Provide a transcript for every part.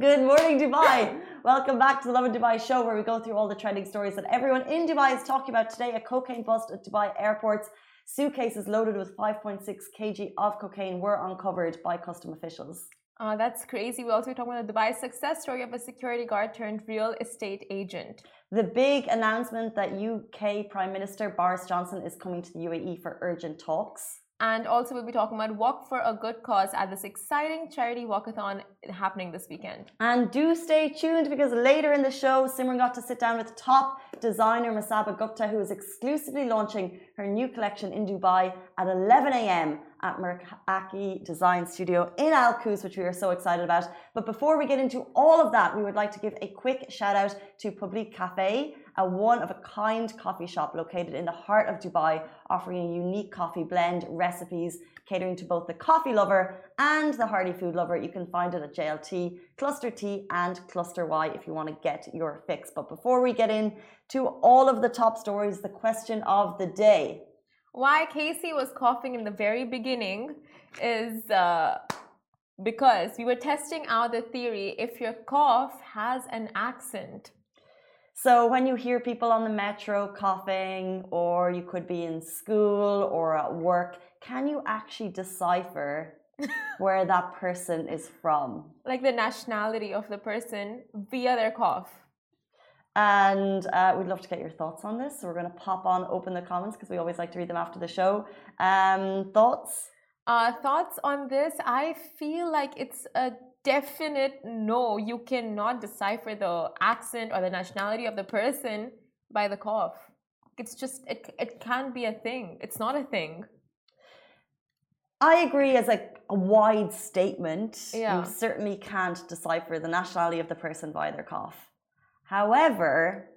Good morning, Dubai. Welcome back to the Lovin Dubai show, where we go through all the trending stories that everyone in Dubai is talking about today. A cocaine bust at Dubai airports. Suitcases loaded with 5.6 kg of cocaine were uncovered by custom officials. Uh, that's crazy. We also talking about the Dubai success story of a security guard turned real estate agent. The big announcement that UK Prime Minister Boris Johnson is coming to the UAE for urgent talks. And also, we'll be talking about Walk for a Good Cause at this exciting charity walkathon happening this weekend. And do stay tuned because later in the show, Simran got to sit down with top designer Masaba Gupta, who is exclusively launching her new collection in Dubai at 11 a.m. at Meraki Design Studio in Al Quoz, which we are so excited about. But before we get into all of that, we would like to give a quick shout out to Public Cafe a one of a kind coffee shop located in the heart of Dubai, offering a unique coffee blend, recipes, catering to both the coffee lover and the hearty food lover. You can find it at JLT, Cluster T, and Cluster Y if you want to get your fix. But before we get into all of the top stories, the question of the day. Why Casey was coughing in the very beginning is uh, because we were testing out the theory if your cough has an accent. So when you hear people on the metro coughing, or you could be in school or at work, can you actually decipher where that person is from? Like the nationality of the person via their cough. And uh, we'd love to get your thoughts on this. So we're going to pop on open the comments because we always like to read them after the show. Um, thoughts? Uh, thoughts on this? I feel like it's a definite no. You cannot decipher the accent or the nationality of the person by the cough. It's just, it, it can't be a thing. It's not a thing. I agree as a, a wide statement. Yeah. You certainly can't decipher the nationality of the person by their cough. However,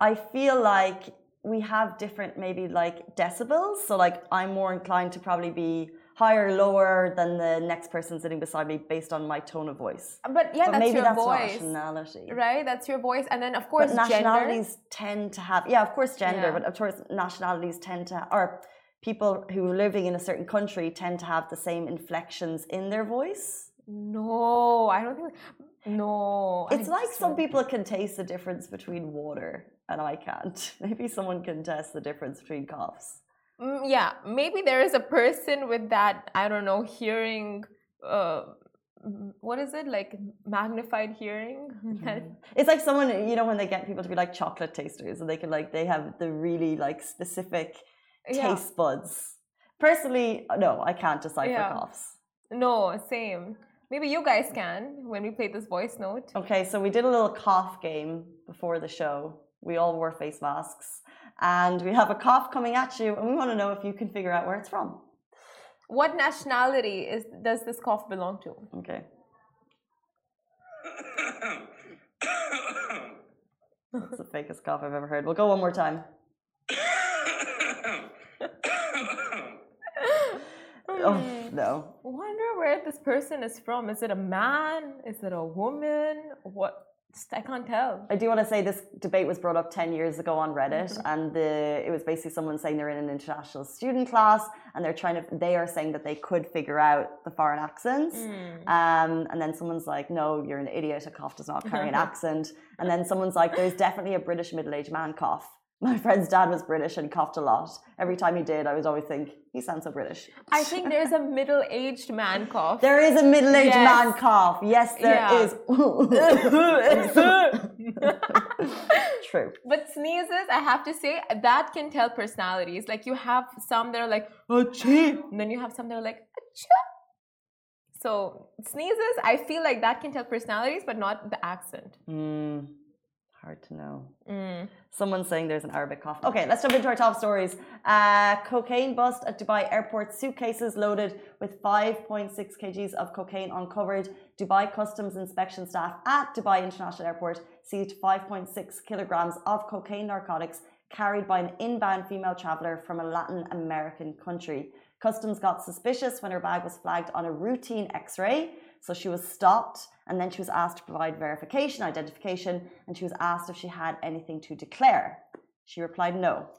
I feel like we have different maybe like decibels. So like I'm more inclined to probably be higher, lower than the next person sitting beside me based on my tone of voice. But yeah, but that's maybe your that's voice. nationality. Right? That's your voice. And then, of course, But nationalities gender. tend to have, yeah, of course, gender, Yeah. but of course, nationalities tend to, or people who are living in a certain country tend to have the same inflections in their voice. No, I don't think. No. It's I like some don't- people can taste the difference between water, and I can't. Maybe someone can test the difference between coughs. Mm, yeah, maybe there is a person with that, I don't know, hearing. Uh, what is it? Like magnified hearing? It's like someone, you know, when they get people to be like chocolate tasters, and they can like they have the really like specific Yeah. taste buds. Personally, no, I can't decipher Yeah. coughs. No, same. Maybe you guys can when we played this voice note. Okay, so we did a little cough game before the show. We all wore face masks, and we have a cough coming at you, and we want to know if you can figure out where it's from. What nationality is does this cough belong to? Okay. That's the fakest cough I've ever heard. We'll go one more time. Oh no. Wonder where this person is from. Is it a man? Is it a woman? What? Just- I can't tell. I do want to say this debate was brought up 10 years ago on Reddit, and the, it was basically someone saying they're in an international student class and they're trying to, they are saying that they could figure out the foreign accents. Um, and then someone's like, no, you're an idiot, a cough does not carry an accent. And then someone's like, there's definitely a British middle aged man cough. My friend's dad was British and coughed a lot. Every time he did, I was always think, he sounds so British. I think there's a middle-aged man cough. There is a middle aged Yes. man cough. Yes, there Yeah. is. True. But sneezes, I have to say, that can tell personalities. Like you have some that are like achoo, and then you have some that are like achoo. So sneezes, I feel like that can tell personalities, but not the accent. Hmm, hard to know. Mm. Someone's saying there's an Arabic cough. Okay, let's jump into our top stories. Uh, cocaine bust at Dubai airport. Suitcases loaded with 5.6 kgs of cocaine uncovered. Dubai Customs inspection staff at Dubai International Airport seized 5.6 kilograms of cocaine narcotics carried by an inbound female traveller from a Latin American country. Customs got suspicious when her bag was flagged on a routine x ray. So she was stopped and then she was asked to provide verification, identification, and she was asked if she had anything to declare. She replied no.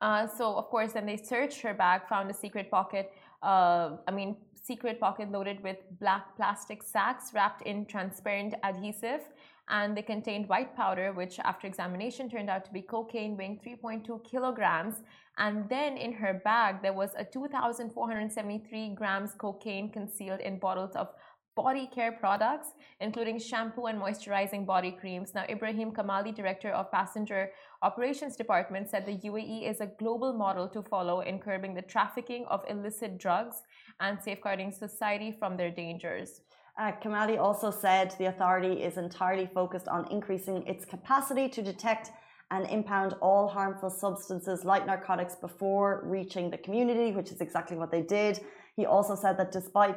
Uh, so of course, then they searched her bag, found a secret pocket. Uh, I mean, secret pocket loaded with black plastic sacks wrapped in transparent adhesive and they contained white powder, which after examination turned out to be cocaine weighing 3.2 kilograms. And then in her bag, there was a 2,473 grams cocaine concealed in bottles of body care products, including shampoo and moisturizing body creams. Now, Ibrahim Kamali, director of Passenger Operations Department, said the UAE is a global model to follow in curbing the trafficking of illicit drugs and safeguarding society from their dangers. Uh, Kamali also said the authority is entirely focused on increasing its capacity to detect and impound all harmful substances like narcotics before reaching the community, which is exactly what they did. He also said that despite,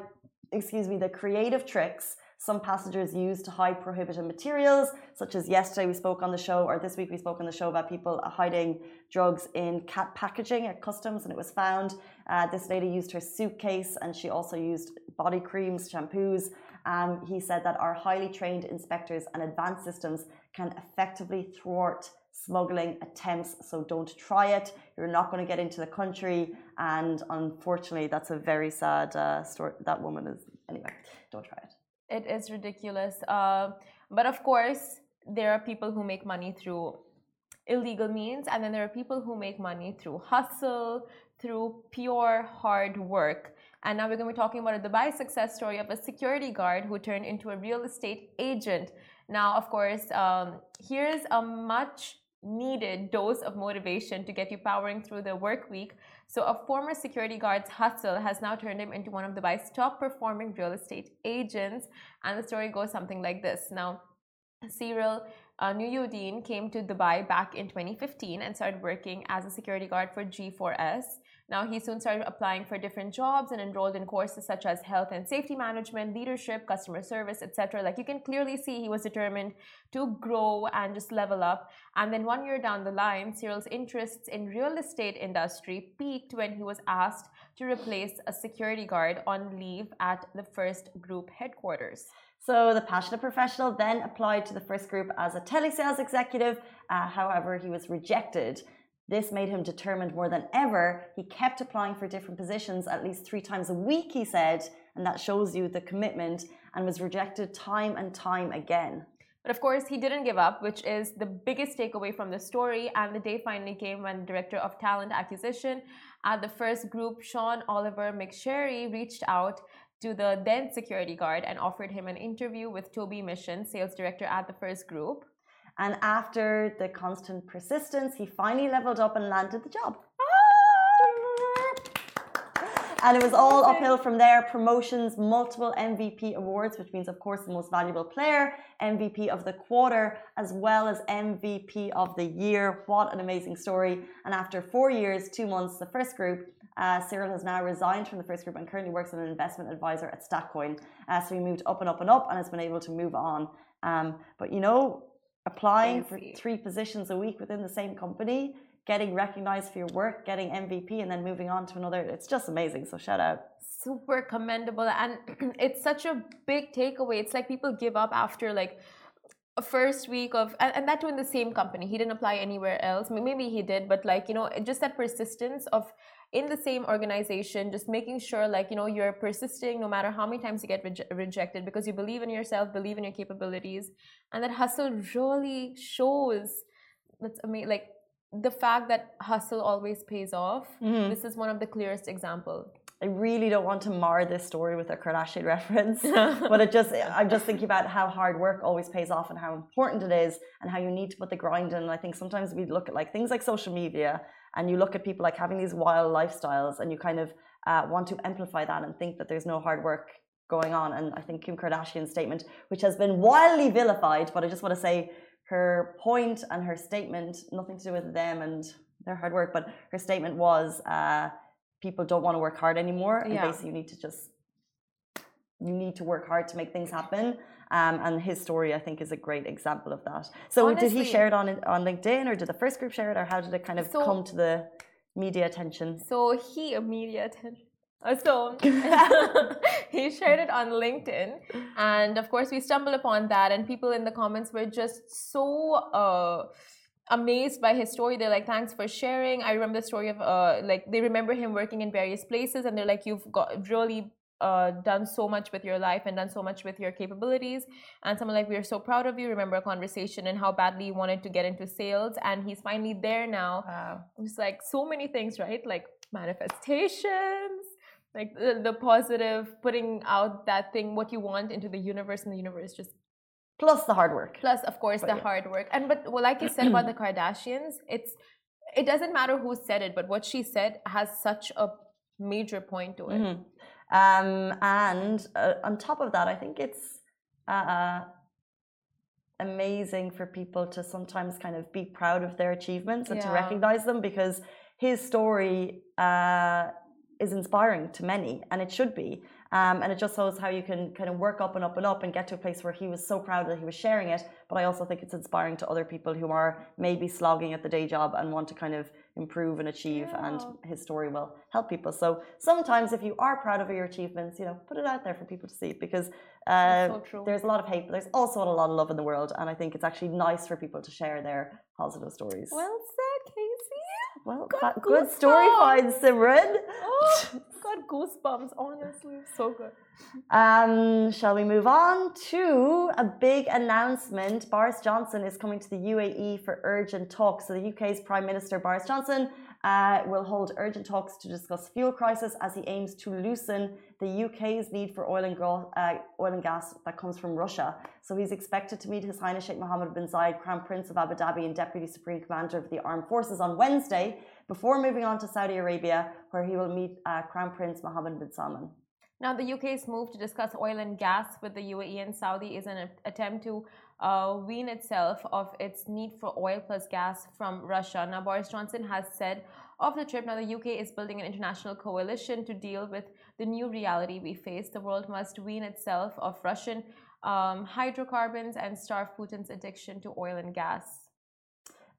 excuse me, the creative tricks some passengers use to hide prohibited materials, such as yesterday we spoke on the show, or this week we spoke on the show about people hiding drugs in cat packaging at customs, and it was found. Uh, this lady used her suitcase and she also used body creams, shampoos. Um, he said that our highly trained inspectors and advanced systems can effectively thwart smuggling attempts. So don't try it. You're not going to get into the country. And unfortunately, that's a very sad uh, story. That woman is, anyway, don't try it. It is ridiculous. Uh, but of course, there are people who make money through illegal means, and then there are people who make money through hustle, through pure hard work. And now we're going to be talking about a Dubai success story of a security guard who turned into a real estate agent. Now, of course, um, here's a much needed dose of motivation to get you powering through the work week. So, a former security guard's hustle has now turned him into one of Dubai's top performing real estate agents. And the story goes something like this. Now, Cyril uh, Nuyudin came to Dubai back in 2015 and started working as a security guard for G4S. Now, he soon started applying for different jobs and enrolled in courses such as health and safety management, leadership, customer service, etc. Like you can clearly see he was determined to grow and just level up. And then one year down the line, Cyril's interests in real estate industry peaked when he was asked to replace a security guard on leave at the first group headquarters. So the passionate professional then applied to the first group as a telesales executive. Uh, however, he was rejected. This made him determined more than ever. He kept applying for different positions at least three times a week, he said, and that shows you the commitment and was rejected time and time again. But of course, he didn't give up, which is the biggest takeaway from the story. And the day finally came when director of talent acquisition at the first group, Sean Oliver McSherry, reached out to the then security guard and offered him an interview with Toby Mission, sales director at the first group. And after the constant persistence, he finally leveled up and landed the job. Ah! And it was all uphill from there. Promotions, multiple MVP awards, which means, of course, the most valuable player, MVP of the quarter, as well as MVP of the year. What an amazing story. And after four years, two months, the first group, uh, Cyril has now resigned from the first group and currently works as an investment advisor at Stackcoin. Uh, so he moved up and up and up and has been able to move on. Um, but you know, applying for three positions a week within the same company, getting recognized for your work, getting MVP, and then moving on to another. It's just amazing. So shout out. Super commendable. And it's such a big takeaway. It's like people give up after like a first week of and, and, that too in the same company he didn't apply anywhere else maybe he did but like you know just that persistence of in the same organization just making sure like you know you're persisting no matter how many times you get reje rejected because you believe in yourself believe in your capabilities and that hustle really shows that's amazing like the fact that hustle always pays off mm-hmm. this is one of the clearest examples I really don't want to mar this story with a Kardashian reference, but it just I'm just thinking about how hard work always pays off and how important it is and how you need to put the grind in. And I think sometimes we look at like things like social media and you look at people like having these wild lifestyles and you kind of uh, want to amplify that and think that there's no hard work going on. And I think Kim Kardashian's statement, which has been wildly vilified, but I just want to say her point and her statement, nothing to do with them and their hard work, but her statement was. Uh, people don't want to work hard anymore and yeah. basically you need to just you need to work hard to make things happen um, and his story i think is a great example of that so Honestly, did he share it on on linkedin or did the first group share it or how did it kind of so, come to the media attention so he a media attention uh, so he shared it on LinkedIn, and of course we stumbled upon that, and people in the comments were just so uh, amazed by his story. They're like, thanks for sharing. I remember the story of uh, like they remember him working in various places, and they're like, you've got really uh, done so much with your life and done so much with your capabilities. And someone like, we're so proud of you. Remember a conversation and how badly you wanted to get into sales. And he's finally there now. Wow. It's like so many things, right? Like manifestations, like the, the positive, putting out that thing, what you want into the universe, and the universe just Plus the hard work. plus of course But the yeah. hard work and but well, like you said about the kardashians it's it doesn't matter who said it but what she said has such a major point to it Mhm. Um, and uh, on top of that, I think it's uh, amazing for people to sometimes kind of be proud of their achievements and to recognize them because his story uh, is inspiring to many, and it should be. Um, and it just shows how you can kind of work up and up and up and get to a place where he was so proud that he was sharing it. But I also think it's inspiring to other people who are maybe slogging at the day job and want to kind of improve and achieve. And his story will help people. So sometimes, if you are proud of your achievements, you know, put it out there for people to see because uh, so there's a lot of hate, but there's also a lot of love in the world. And I think it's actually nice for people to share their positive stories. well said casey well got fa- good story find, Simran. oh got goosebumps honestly so good Um, shall we move on to a big announcement? Boris Johnson is coming to the UAE for urgent talks. So the UK's Prime Minister Boris Johnson uh, will hold urgent talks to discuss fuel crisis as he aims to loosen the UK's need for oil and, uh, oil and gas that comes from Russia. So he's expected to meet His Highness Sheikh Mohammed bin Zayed, Crown Prince of Abu Dhabi and Deputy Supreme Commander of the Armed Forces on Wednesday before moving on to Saudi Arabia, where he will meet uh, Crown Prince Mohammed bin Salman. Now, the UK's move to discuss oil and gas with the UAE and Saudi is an attempt to uh, wean itself of its need for oil plus gas from Russia. Now, Boris Johnson has said of the trip, now the UK is building an international coalition to deal with the new reality we face. The world must wean itself of Russian um, hydrocarbons and starve Putin's addiction to oil and gas.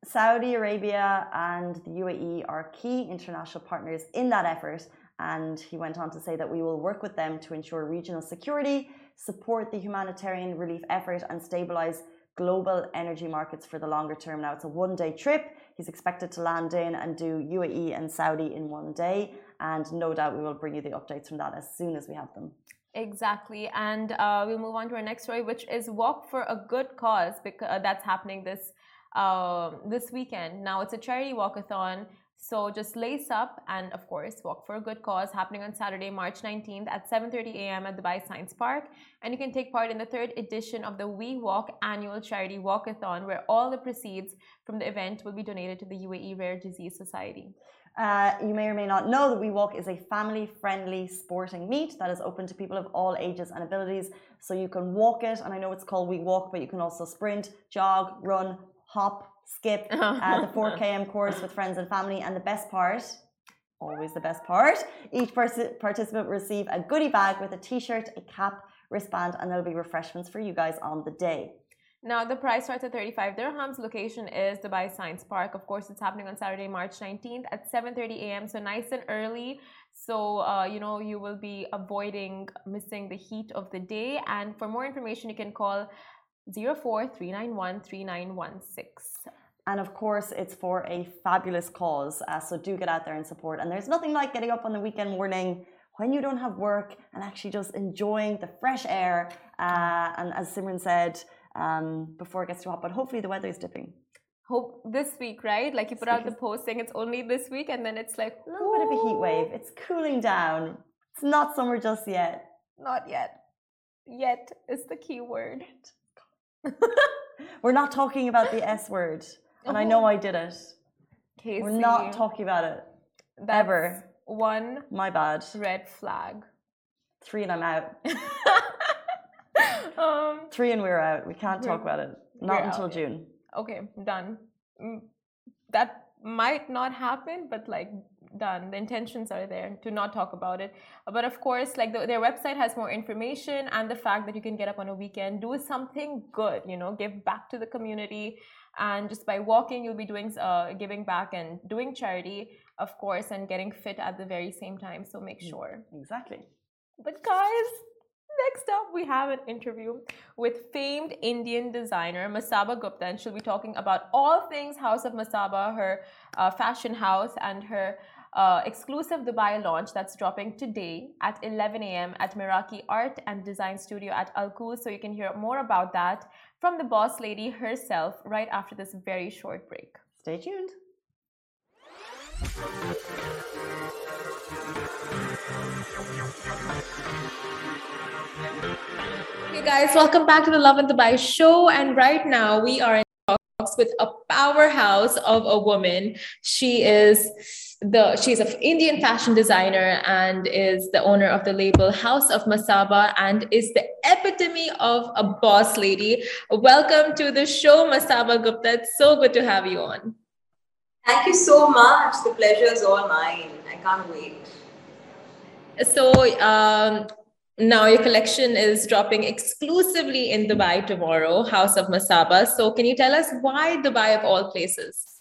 Saudi Arabia and the UAE are key international partners in that effort. And he went on to say that we will work with them to ensure regional security, support the humanitarian relief effort, and stabilize global energy markets for the longer term. Now, it's a one day trip. He's expected to land in and do UAE and Saudi in one day. And no doubt we will bring you the updates from that as soon as we have them. Exactly, and uh, we'll move on to our next story, which is Walk for a Good Cause, because uh, that's happening this um, this weekend. Now it's a charity walkathon, so just lace up and, of course, walk for a good cause. Happening on Saturday, March 19th at 7:30 a.m. at Dubai Science Park, and you can take part in the third edition of the We Walk annual charity walkathon, where all the proceeds from the event will be donated to the UAE Rare Disease Society. Uh, you may or may not know that We Walk is a family friendly sporting meet that is open to people of all ages and abilities. So you can walk it, and I know it's called We Walk, but you can also sprint, jog, run, hop, skip uh, the 4 km course with friends and family. And the best part, always the best part, each participant will receive a goodie bag with a t shirt, a cap, wristband, and there'll be refreshments for you guys on the day. Now, the price starts at 35 dirhams. Location is Dubai Science Park. Of course, it's happening on Saturday, March 19th at 7.30 a.m. So nice and early. So, uh, you know, you will be avoiding missing the heat of the day. And for more information, you can call 04 And of course, it's for a fabulous cause. Uh, so do get out there and support. And there's nothing like getting up on the weekend morning when you don't have work and actually just enjoying the fresh air. Uh, and as Simran said, um, before it gets too hot, but hopefully the weather is dipping. Hope this week, right? Like you put out the post saying it's only this week, and then it's like A little bit of a heat wave. It's cooling down. It's not summer just yet. Not yet. Yet is the key word. We're not talking about the S word. And I know I did it. Casey, We're not talking about it. that's ever. One My bad. red flag. Three and I'm out. um, Three and we're out. We can't talk about it. Not until out. June. okay, done. Mm, That might not happen, but like done. The intentions are there to not talk about it. But of course, like the, their website has more information, and the fact that you can get up on a weekend, do something good. You know, give back to the community, and just by walking, you'll be doing uh, giving back and doing charity, of course, and getting fit at the very same time. So make sure. Exactly. But guys, next up we have an interview with famed Indian designer Masaba Gupta, and she'll be talking about all things House of Masaba, her uh, fashion house, and her uh, exclusive Dubai launch that's dropping today at 11 a.m. at Meraki Art and Design Studio at Al Quoz. So you can hear more about that from the boss lady herself right after this very short break. Stay tuned. Hey guys, welcome back to the Lovin Dubai show. And right now we are in talks with a powerhouse of a woman. She is the she's an Indian fashion designer and is the owner of the label House of Masaba and is the epitome of a boss lady. Welcome to the show, Masaba Gupta. It's so good to have you on. Thank you so much. The pleasure is all mine. I can't wait. So, um, now your collection is dropping exclusively in Dubai tomorrow, House of Masaba. So, can you tell us why Dubai of all places?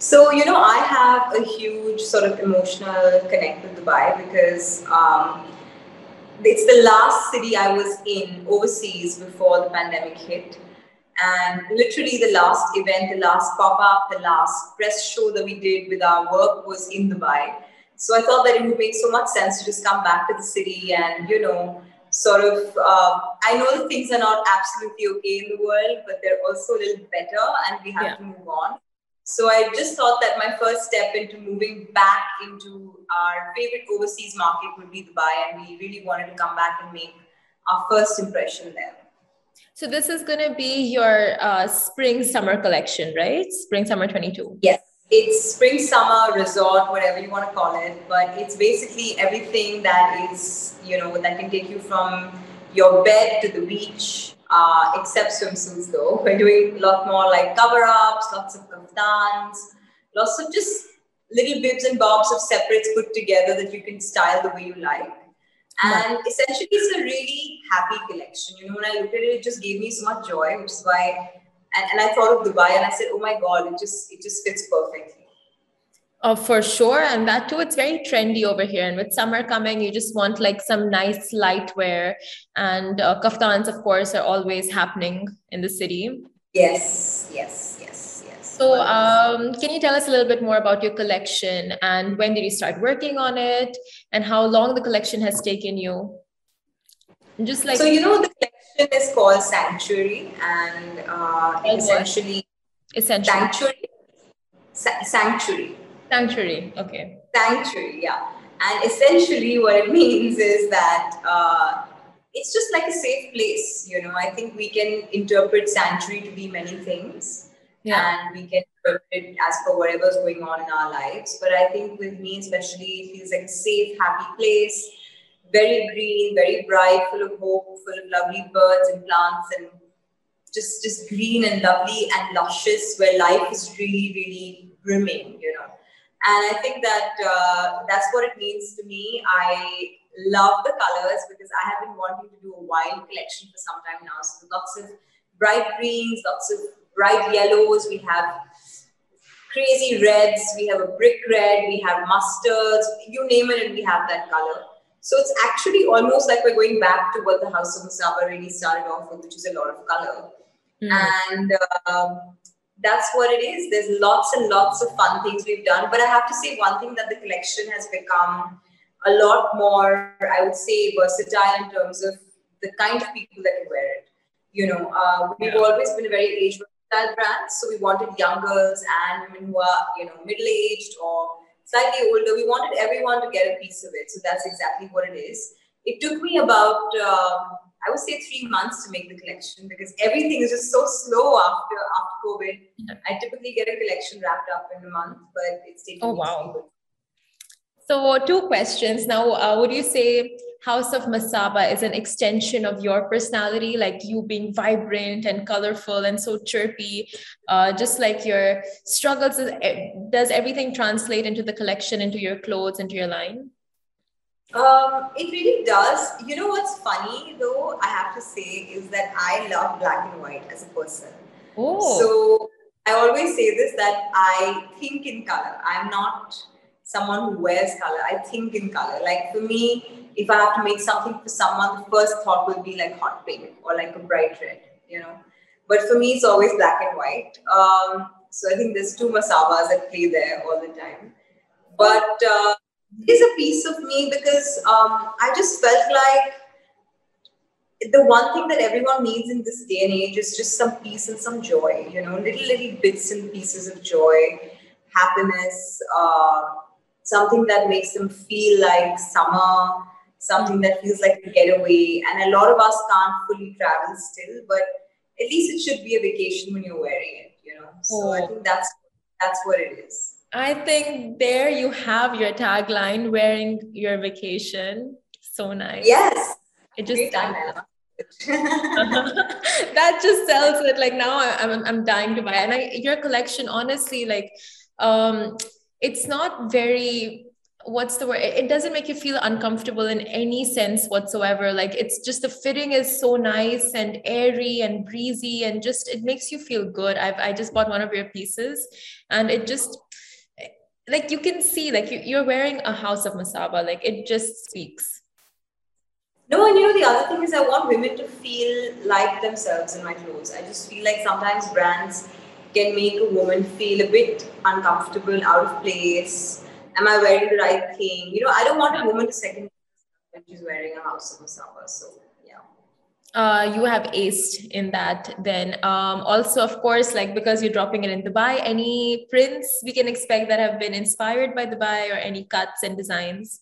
So, you know, I have a huge sort of emotional connect with Dubai because um, it's the last city I was in overseas before the pandemic hit. And literally, the last event, the last pop up, the last press show that we did with our work was in Dubai. So I thought that it would make so much sense to just come back to the city and, you know, sort of, uh, I know that things are not absolutely okay in the world, but they're also a little better and we have yeah. to move on. So I just thought that my first step into moving back into our favorite overseas market would be Dubai, and we really wanted to come back and make our first impression there. So this is going to be your uh, spring summer collection, right? Spring summer 22. Yes it's spring summer resort whatever you want to call it but it's basically everything that is you know that can take you from your bed to the beach uh, except swimsuits though. We're doing a lot more like cover ups lots of kaftans lots of just little bibs and bobs of separates put together that you can style the way you like. And essentially it's a really happy collection. You know when i looked at it it just gave me so much joy which is why and, and I thought of Dubai and I said, oh my God, it just it just fits perfectly. Oh, for sure. And that too, it's very trendy over here. And with summer coming, you just want like some nice light wear. And uh, kaftans, of course, are always happening in the city. Yes, yes, yes, yes. So, um, can you tell us a little bit more about your collection and when did you start working on it and how long the collection has taken you? Just like so, you know, the collection is called Sanctuary, and uh, essentially, essentially, Sanctuary, Sa- Sanctuary, Sanctuary. Okay. Sanctuary, yeah. And essentially, what it means is that uh, it's just like a safe place. You know, I think we can interpret sanctuary to be many things, yeah. and we can interpret it as per whatever's going on in our lives. But I think with me, especially, it feels like a safe, happy place very green, very bright, full of hope, full of lovely birds and plants, and just just green and lovely and luscious, where life is really, really brimming, you know. And I think that uh, that's what it means to me. I love the colors because I have been wanting to do a wild collection for some time now. So lots of bright greens, lots of bright yellows. We have crazy reds. We have a brick red. We have mustards. You name it, and we have that color. So it's actually almost like we're going back to what the House of Masaba really started off with, which is a lot of color. Mm. And um, that's what it is. There's lots and lots of fun things we've done. But I have to say one thing that the collection has become a lot more, I would say, versatile in terms of the kind of people that can wear it. You know, uh, we've yeah. always been a very age versatile brand, so we wanted young girls and women who are, you know, middle aged or slightly older. We wanted everyone to get a piece of it. So that's exactly what it is. It took me about, uh, I would say, three months to make the collection because everything is just so slow after after COVID. I typically get a collection wrapped up in a month, but it's taking. Oh wow! So two questions now. Uh, would you say House of Masaba is an extension of your personality, like you being vibrant and colorful and so chirpy, uh, just like your struggles. Eh, does everything translate into the collection, into your clothes, into your line? Um, it really does. You know what's funny though, I have to say, is that I love black and white as a person. Oh. So I always say this that I think in color. I'm not someone who wears color. I think in color. Like for me, if I have to make something for someone, the first thought will be like hot pink or like a bright red, you know. But for me, it's always black and white. Um, so I think there's two masabas that play there all the time. but uh, it is a piece of me because um, I just felt like the one thing that everyone needs in this day and age is just some peace and some joy. You know, little little bits and pieces of joy, happiness, uh, something that makes them feel like summer, something that feels like a getaway. And a lot of us can't fully travel still, but at least it should be a vacation when you're wearing it. You know, so oh. I think that's that's what it is. I think there you have your tagline, wearing your vacation. So nice. Yes. It just that just sells it. Like now I'm I'm dying to buy. And I your collection, honestly, like um it's not very what's the word it doesn't make you feel uncomfortable in any sense whatsoever like it's just the fitting is so nice and airy and breezy and just it makes you feel good i've i just bought one of your pieces and it just like you can see like you, you're wearing a house of masaba like it just speaks. No and you know the other thing is i want women to feel like themselves in my clothes. I just feel like sometimes brands can make a woman feel a bit uncomfortable out of place. Am i wearing the right thing? You know i don't want a woman to second when she's wearing a house of masaba so uh, you have aced in that then. Um, also of course like because you're dropping it in dubai any prints we can expect that have been inspired by dubai or any cuts and designs?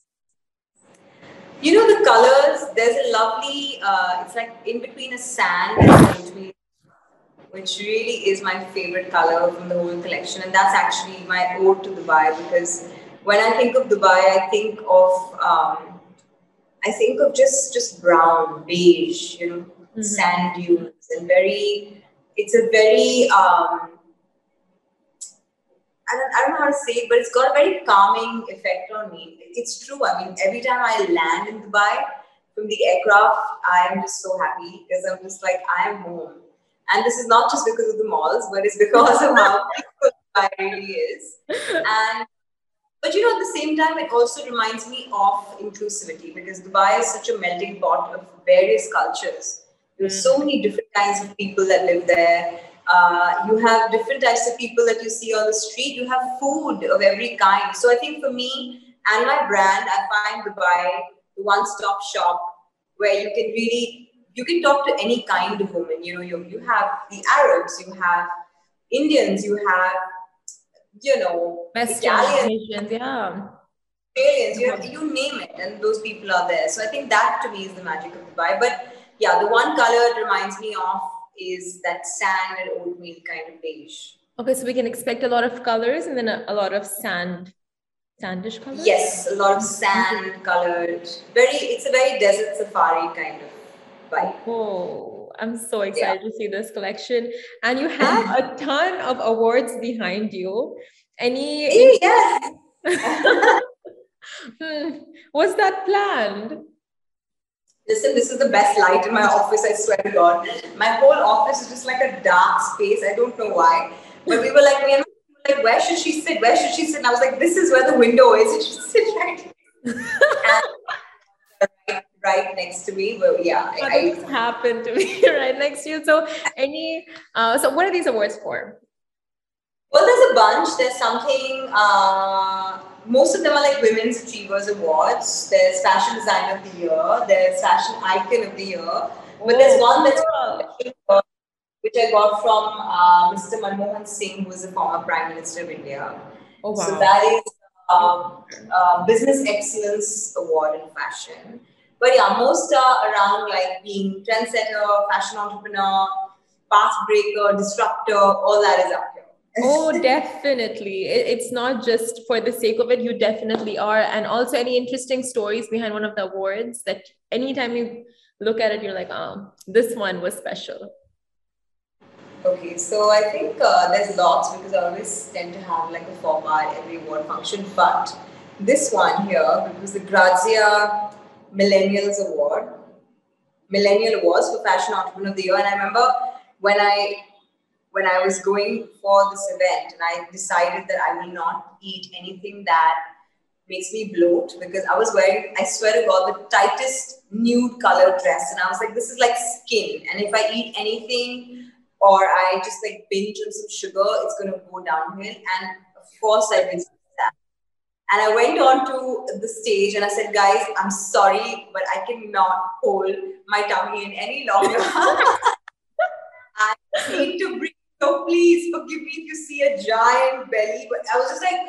You know the colors there's a lovely uh, it's like in between a sand and which really is my favorite color from the whole collection. And that's actually my ode to dubai because when i think of dubai i think of um, I think of just just brown, beige, you know, mm-hmm. sand dunes, and very. It's a very. Um, I don't, I don't know how to say it, but it's got a very calming effect on me. It's true. I mean, every time I land in Dubai from the aircraft, I am just so happy because I'm just like I am home. And this is not just because of the malls, but it's because of how beautiful Dubai really is. And but you know, at the same time, it also reminds me of inclusivity because Dubai is such a melting pot of various cultures. There's so many different kinds of people that live there. Uh, you have different types of people that you see on the street. You have food of every kind. So I think for me and my brand, I find Dubai the one-stop shop where you can really you can talk to any kind of woman. You know, you, you have the Arabs, you have Indians, you have you know, Italians, yeah. Aliens, you, have, you name it, and those people are there. So I think that to me is the magic of Dubai. But yeah, the one color it reminds me of is that sand and oatmeal kind of beige. Okay, so we can expect a lot of colors and then a, a lot of sand, sandish colors. Yes, a lot of sand colored. Very, it's a very desert safari kind of vibe. Oh. I'm so excited yeah. to see this collection. And you have a ton of awards behind you. Any yes. hmm. Was that planned? Listen, this is the best light in my office, I swear to God. My whole office is just like a dark space. I don't know why. But we were like, we were like, where should she sit? Where should she sit? And I was like, this is where the window is. And she sit right right next to me. But yeah, I, I happened to be right next to you. So any, uh, so what are these awards for? Well, there's a bunch. There's something. Uh, most of them are like Women's Achievers Awards. There's Fashion Design of the Year. There's Fashion Icon of the Year. But oh, there's one that's cool. which I got from uh, Mr. Manmohan Singh, who is the former Prime Minister of India. Oh, wow. So that is um, uh, Business Excellence Award in Fashion. But yeah, most are around like being trendsetter, fashion entrepreneur, path breaker, disruptor, all that is up here. oh, definitely. It's not just for the sake of it, you definitely are. And also, any interesting stories behind one of the awards that anytime you look at it, you're like, oh, this one was special. Okay, so I think uh, there's lots because I always tend to have like a format every award function. But this one here, was the Grazia Millennials Award, Millennial Awards for Fashion Entrepreneur of the Year. And I remember when I when I was going for this event and I decided that I will not eat anything that makes me bloat because I was wearing, I swear to God, the tightest nude color dress. And I was like, this is like skin. And if I eat anything or I just like binge on some sugar, it's going to go downhill. And of course, I did. And I went on to the stage and I said, guys, I'm sorry, but I cannot hold my tummy in any longer. I need to breathe. So please forgive me if you see a giant belly. But I was just like,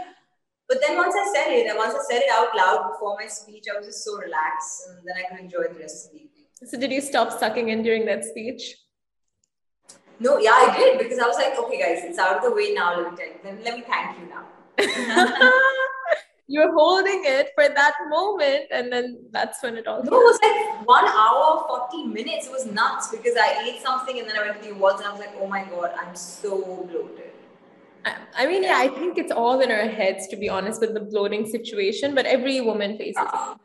but then once I said it, and once I said it out loud before my speech, I was just so relaxed, and then I could enjoy the rest of the evening. So did you stop sucking in during that speech? No, yeah, I did because I was like, okay, guys, it's out of the way now. Let me tell you. Then let me thank you now. You're holding it for that moment, and then that's when it all. No, it was like one hour, forty minutes. It was nuts because I ate something and then I went to the awards and I was like, oh my god, I'm so bloated. I mean, yeah, I think it's all in our heads, to be honest, with the bloating situation, but every woman faces it. Ah.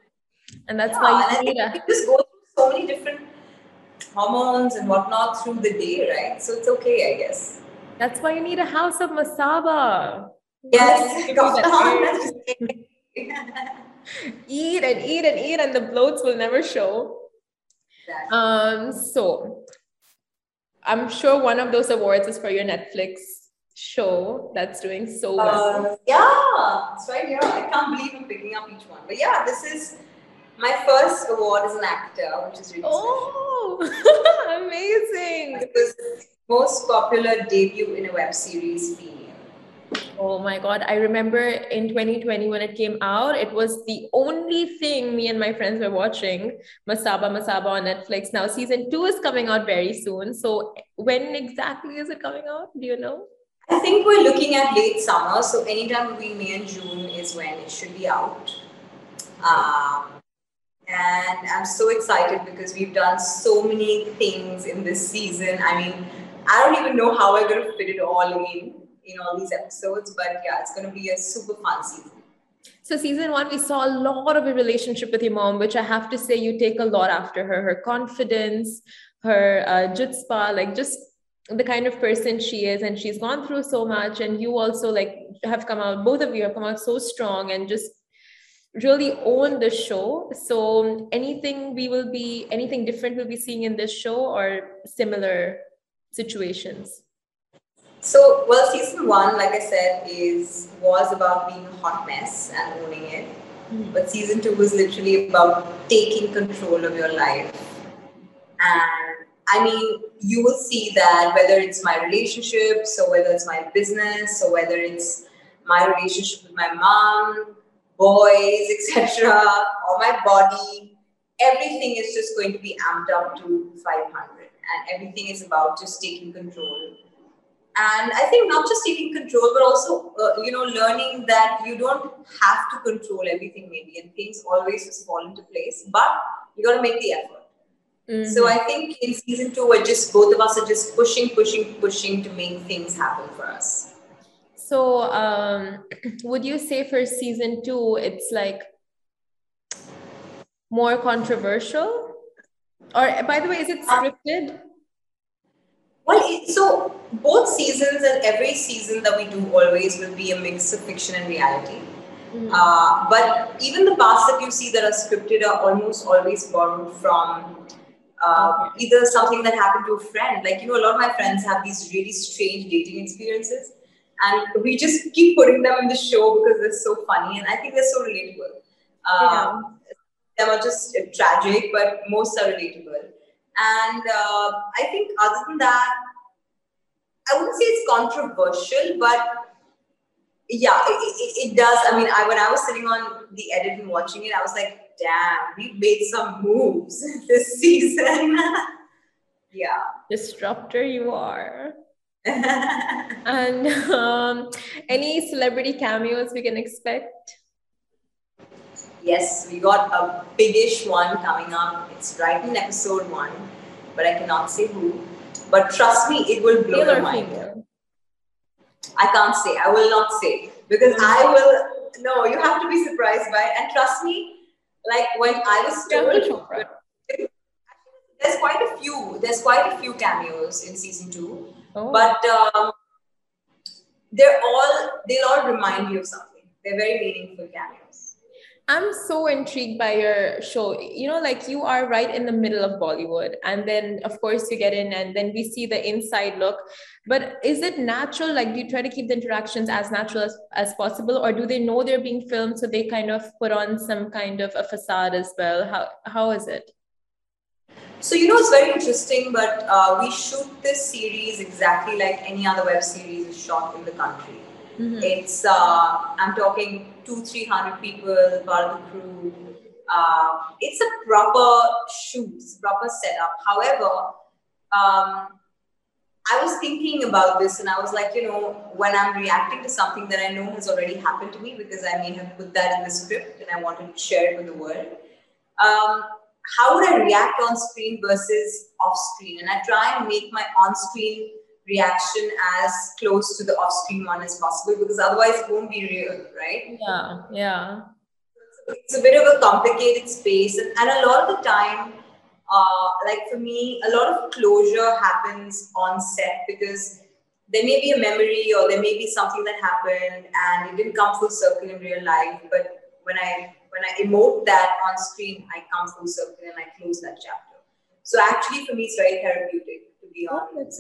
And that's yeah, why you need a... just go through so many different hormones and whatnot through the day, right? So it's okay, I guess. That's why you need a house of masaba. Yes, eat and eat and eat, and the bloats will never show. Exactly. Um, so I'm sure one of those awards is for your Netflix show that's doing so well. Uh, yeah, it's right here. I can't believe I'm picking up each one. But yeah, this is my first award as an actor, which is really Oh, amazing. It was most popular debut in a web series female. Oh my God. I remember in 2020 when it came out, it was the only thing me and my friends were watching Masaba Masaba on Netflix. Now, season two is coming out very soon. So, when exactly is it coming out? Do you know? I think we're looking at late summer, so anytime between May and June is when it should be out. Um, and I'm so excited because we've done so many things in this season. I mean, I don't even know how we're going to fit it all in in all these episodes, but yeah, it's going to be a super fun season. So season one, we saw a lot of a relationship with your mom, which I have to say you take a lot after her. Her confidence, her uh, jutzpah, like just the kind of person she is and she's gone through so much and you also like have come out both of you have come out so strong and just really own the show so anything we will be anything different we'll be seeing in this show or similar situations so well season one like i said is was about being a hot mess and owning it mm-hmm. but season two was literally about taking control of your life and I mean, you will see that whether it's my relationships or whether it's my business or whether it's my relationship with my mom, boys, etc., or my body, everything is just going to be amped up to 500 and everything is about just taking control. And I think not just taking control, but also, uh, you know, learning that you don't have to control everything maybe and things always just fall into place, but you got to make the effort Mm-hmm. So I think in season two, we're just both of us are just pushing, pushing, pushing to make things happen for us. So um, would you say for season two, it's like more controversial? Or by the way, is it uh, scripted? Well, so both seasons and every season that we do always will be a mix of fiction and reality. Mm-hmm. Uh, but even the parts that you see that are scripted are almost always borrowed from uh, either something that happened to a friend. Like, you know, a lot of my friends have these really strange dating experiences. And we just keep putting them in the show because they're so funny. And I think they're so relatable. Um, yeah. Some are just tragic, but most are relatable. And uh, I think other than that, I wouldn't say it's controversial, but yeah, it, it, it, does. I mean, I when I was sitting on the edit and watching it, I was like, damn, we made some moves this season. yeah. Disruptor you are. and um, any celebrity cameos we can expect? Yes, we got a biggish one coming up. It's right in episode one, but I cannot say who. But trust me, it will blow your mind. Female? I can't say. I will not say because I will. No, you have to be surprised by it. And trust me, like when I was told, there's quite a few. There's quite a few cameos in season two, oh. but um, they're all they'll all remind you of something. They're very meaningful cameos. I'm so intrigued by your show. You know, like you are right in the middle of Bollywood, and then of course you get in, and then we see the inside look. But is it natural? Like, do you try to keep the interactions as natural as, as possible, or do they know they're being filmed, so they kind of put on some kind of a facade as well? How how is it? So you know it's very interesting, but uh, we shoot this series exactly like any other web series is shot in the country. Mm-hmm. It's uh, I'm talking two three hundred people part of the crew. Uh, it's a proper shoot, proper setup. However, um, I was thinking about this and I was like, you know, when I'm reacting to something that I know has already happened to me because I may have put that in the script and I wanted to share it with the world. Um, how would I react on screen versus off screen? And I try and make my on screen reaction as close to the off-screen one as possible because otherwise it won't be real, right? Yeah, yeah. It's a bit of a complicated space, and, and a lot of the time, uh, like for me, a lot of closure happens on set because there may be a memory or there may be something that happened and it didn't come full circle in real life, but when I when I emote that on screen, I come full circle and I close that chapter. So actually, for me, it's very therapeutic to be oh, on. That's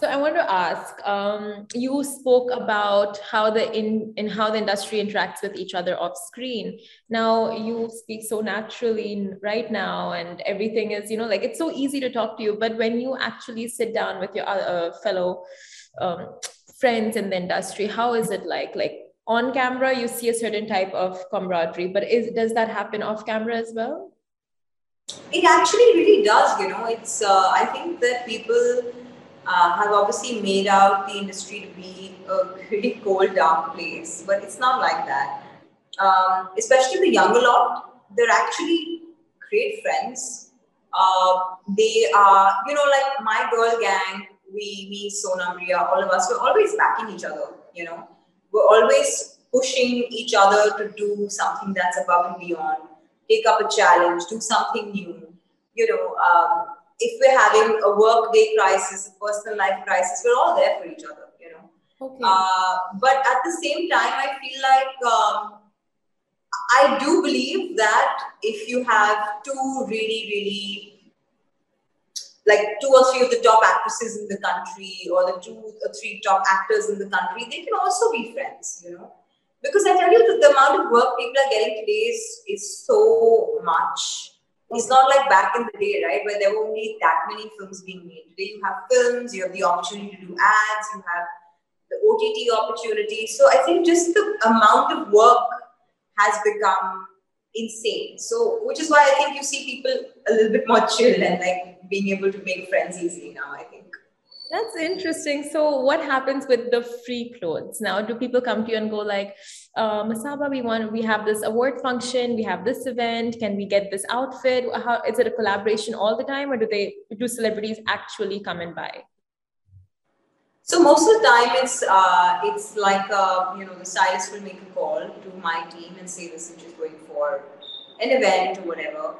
so I want to ask, um, you spoke about how the in, in how the industry interacts with each other off screen. Now you speak so naturally right now, and everything is, you know, like it's so easy to talk to you. But when you actually sit down with your uh, fellow um, friends in the industry, how is it like? Like on camera, you see a certain type of camaraderie, but is does that happen off camera as well? It actually really does. You know, it's. Uh, I think that people uh, have obviously made out the industry to be a pretty cold, dark place, but it's not like that. Um, especially the younger lot, they're actually great friends. Uh, they are, you know, like my girl gang. We, me, Sonam, Ria, all of us, we're always backing each other. You know, we're always pushing each other to do something that's above and beyond take up a challenge, do something new. You know, um, if we're having a work day crisis, a personal life crisis, we're all there for each other. You know. Okay. Uh, but at the same time, I feel like um, I do believe that if you have two really, really like two or three of the top actresses in the country or the two or three top actors in the country, they can also be friends, you know. Because I tell you that the amount of work people are getting today is, is so much. It's not like back in the day, right, where there were only that many films being made. Today you have films, you have the opportunity to do ads, you have the OTT opportunity. So I think just the amount of work has become insane. So, which is why I think you see people a little bit more chill and like being able to make friends easily now, I think. That's interesting. So, what happens with the free clothes now? Do people come to you and go like, uh, Masaba, we want, we have this award function, we have this event. Can we get this outfit? How is it a collaboration all the time, or do they do celebrities actually come and buy? So most of the time, it's uh, it's like uh, you know the stylist will make a call to my team and say is just going for an event or whatever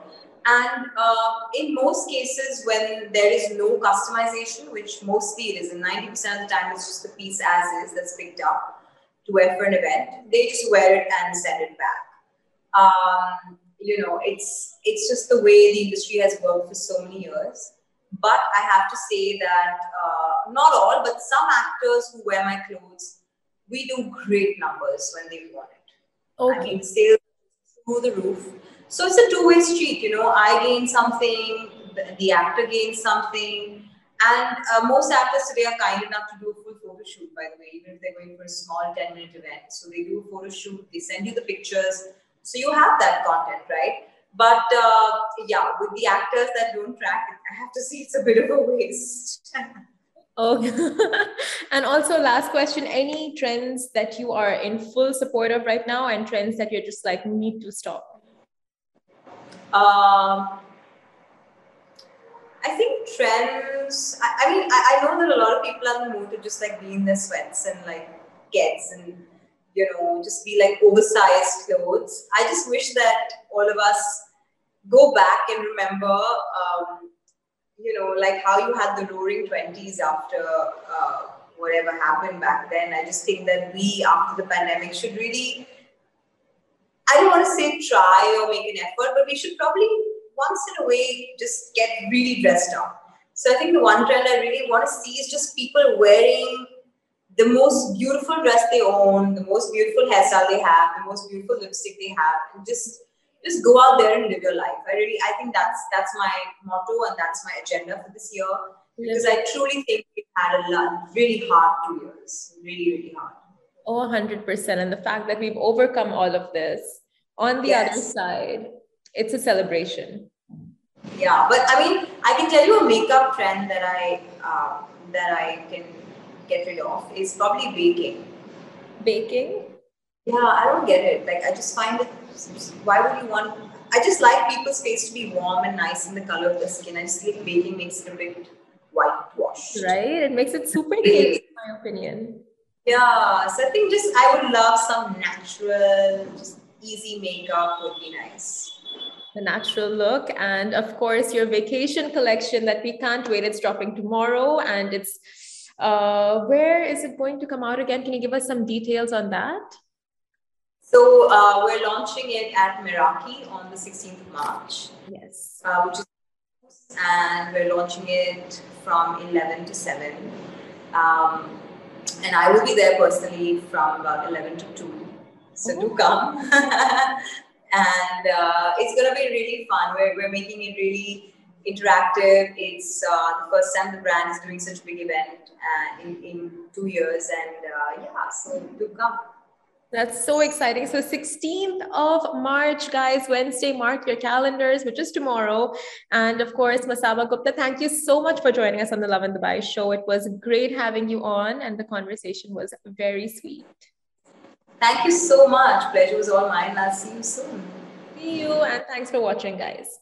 and uh, in most cases, when there is no customization, which mostly it is, and 90% of the time it's just the piece as is that's picked up to wear for an event, they just wear it and send it back. Um, you know, it's it's just the way the industry has worked for so many years. But I have to say that uh, not all, but some actors who wear my clothes, we do great numbers when they want it. Okay. I mean, sales through the roof so it's a two-way street, you know. I gain something, the, actor gains something, and uh, most actors today are kind enough to do a full photo shoot. By the way, even if they're going for a small ten-minute event, so they do a photo shoot. They send you the pictures, so you have that content, right? But uh, yeah, with the actors that don't track it, I have to say it's a bit of a waste. Oh, and also last question: Any trends that you are in full support of right now, and trends that you're just like need to stop? Um, I think trends. I, I mean, I, I, know that a lot of people are in the mood to just like be in their sweats and like gets and you know just be like oversized clothes. I just wish that all of us go back and remember, um, you know, like how you had the roaring twenties after uh, whatever happened back then. I just think that we after the pandemic should really I don't want to say try or make an effort, but we should probably once in a way just get really dressed up. So I think the one trend I really want to see is just people wearing the most beautiful dress they own, the most beautiful hairstyle they have, the most beautiful lipstick they have, and just just go out there and live your life. I really, I think that's that's my motto and that's my agenda for this year because I truly think we've had a lot, really hard two years, really, really hard. Oh, 100%. And the fact that we've overcome all of this on the yes. other side, it's a celebration. Yeah, but I mean, I can tell you a makeup trend that I uh, that I can get rid of is probably baking. Baking? Yeah, I don't get it. Like, I just find it. Why would you want? I just like people's face to be warm and nice in the color of the skin. I just think baking makes it a bit whitewashed. Right? It makes it super cake, in my opinion. Yeah, so I think just I would love some natural, just easy makeup would be nice. The natural look, and of course, your vacation collection that we can't wait. It's dropping tomorrow, and it's uh, where is it going to come out again? Can you give us some details on that? So uh, we're launching it at Meraki on the 16th of March. Yes. Uh, which is and we're launching it from 11 to 7. Um, and I will be there personally from about 11 to 2. So oh. do come. and uh, it's going to be really fun. We're, we're making it really interactive. It's uh, the first time the brand is doing such a big event uh, in, in two years. And uh, yeah, so do come. That's so exciting. So 16th of March, guys, Wednesday, mark your calendars, which is tomorrow. And of course, Masaba Gupta, thank you so much for joining us on the Lovin Dubai show. It was great having you on and the conversation was very sweet. Thank you so much. Pleasure was all mine. I'll see you soon. See you and thanks for watching, guys.